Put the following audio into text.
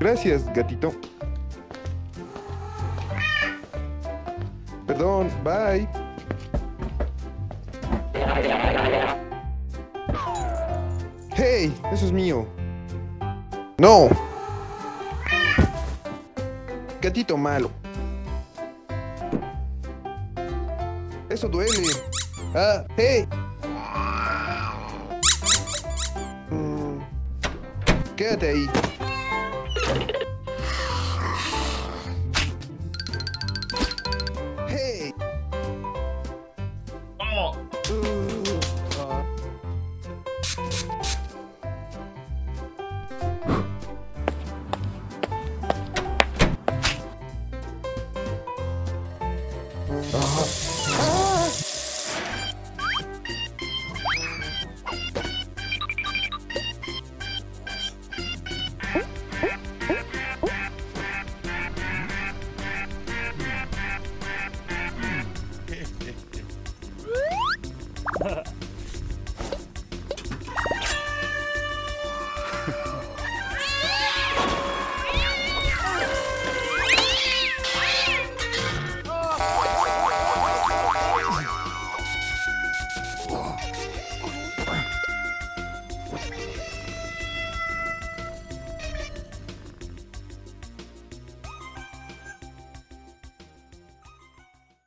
Gracias, gatito. Perdón, bye. ¡Hey! Eso es mío. ¡No! Gatito malo. Eso duele. Ah, hey. Mm, Quédate ahí. hey. Uh -huh.